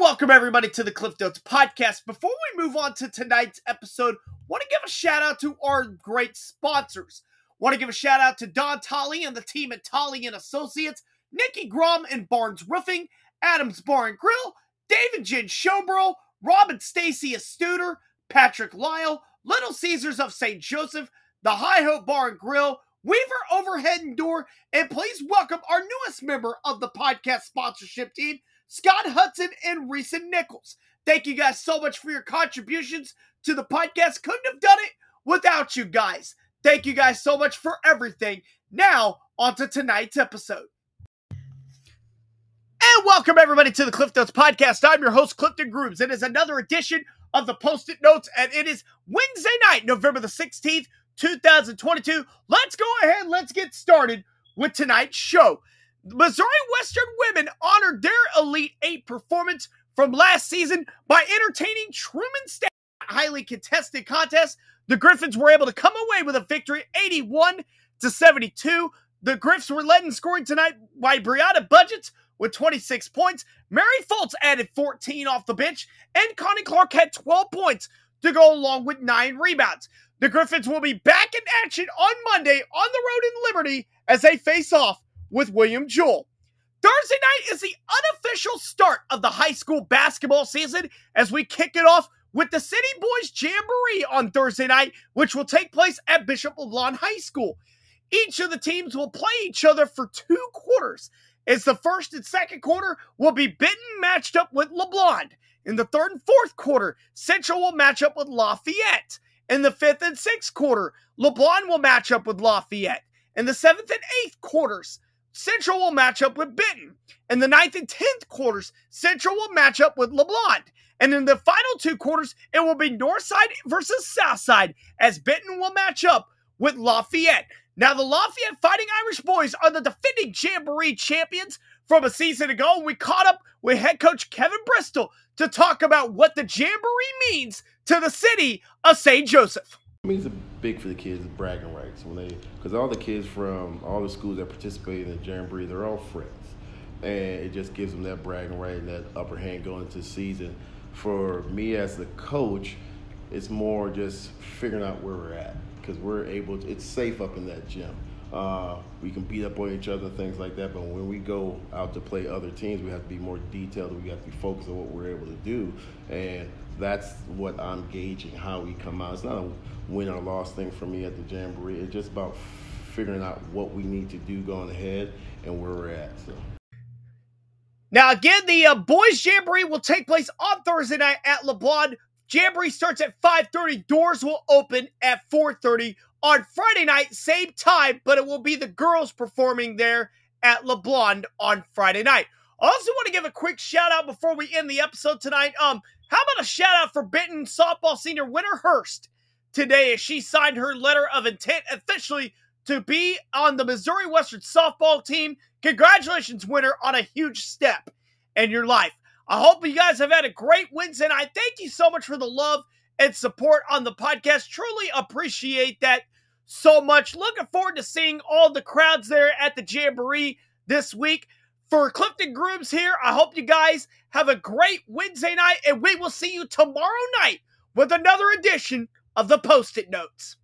Welcome everybody to the Cliff Notes podcast. Before we move on to tonight's episode, want to give a shout out to our great sponsors. Want to give a shout out to Don Tolly and the team at Tolly and Associates, Nikki Grom and Barnes Roofing, Adams Bar and Grill, David Jen Schoeberl, Robin Stacia Studer, Patrick Lile, Little Caesars of St. Joseph, the Hi-Ho Bar and Grill, Weaver Overhead and Door, and please welcome our newest member of the podcast sponsorship team, Scott Hudson and Reese Nichols. Thank you guys so much for your contributions to the podcast. Couldn't have done it without you guys. Thank you guys so much for everything. Now, on to tonight's episode. And welcome everybody to the Cliff Notes podcast. I'm your host, Clifton Grooms. It is another edition of the Post-it Notes, and it is Wednesday night, November the 16th, 2022. Let's go ahead, let's get started with tonight's show. Missouri Western women honored their Elite Eight performance from last season by entertaining Truman State. Highly contested contest. The Griffins were able to come away with a victory 81 to 72. The Griffs were led in scoring tonight by Brianna Budgets with 26 points. Mary Fultz added 14 off the bench, and Connie Clark had 12 points to go along with nine rebounds. The Griffins will be back in action on Monday on the road in Liberty as they face off with William Jewell. Thursday night is the unofficial start of the high school basketball season as we kick it off with the City Boys Jamboree on Thursday night, which will take place at Bishop LeBlond High School. Each of the teams will play each other for two quarters. As the first and second quarter will be Benton matched up with LeBlond. In the third and fourth quarter, Central will match up with Lafayette. In the fifth and sixth quarter, LeBlond will match up with Lafayette. In the seventh and eighth quarters, Central will match up with Benton. In the ninth and tenth quarters, Central will match up with LeBlond. And in the final two quarters, it will be Northside versus Southside as Benton will match up with Lafayette. Now, the Lafayette Fighting Irish Boys are the defending Jamboree champions from a season ago. We caught up with head coach Kevin Bristol to talk about what the Jamboree means to the city of St. Joseph. It means it's big for the kids bragging rights. When they because all the kids from all the schools that participate in the jamboree they're all friends. And it just gives them that bragging right and that upper hand going into the season. For me as the coach it's more just figuring out where we're at because we're able to, it's safe up in that gym uh, we can beat up on each other things like that but when we go out to play other teams we have to be more detailed we have to be focused on what we're able to do and that's what I'm gauging how we come out. It's not a win or loss thing for me at the Jamboree. It's just about figuring out what we need to do going ahead and where we're at. So. Now, again, the uh, boys' jamboree will take place on Thursday night at LeBlond. Jamboree starts at 5:30. Doors will open at 4:30 on Friday night, same time, but it will be the girls performing there at LeBlond on Friday night. I also want to give a quick shout out before we end the episode tonight. Um, how about a shout out for Benton softball senior Winter Hurst today as she signed her letter of intent officially to be on the Missouri Western softball team. Congratulations, Winter, on a huge step in your life. I hope you guys have had a great Wednesday I Thank you so much for the love and support on the podcast. Truly appreciate that so much. Looking forward to seeing all the crowds there at the Jamboree this week. For Clifton Grooms here, I hope you guys have a great Wednesday night, and we will see you tomorrow night with another edition of the Post-it Notes.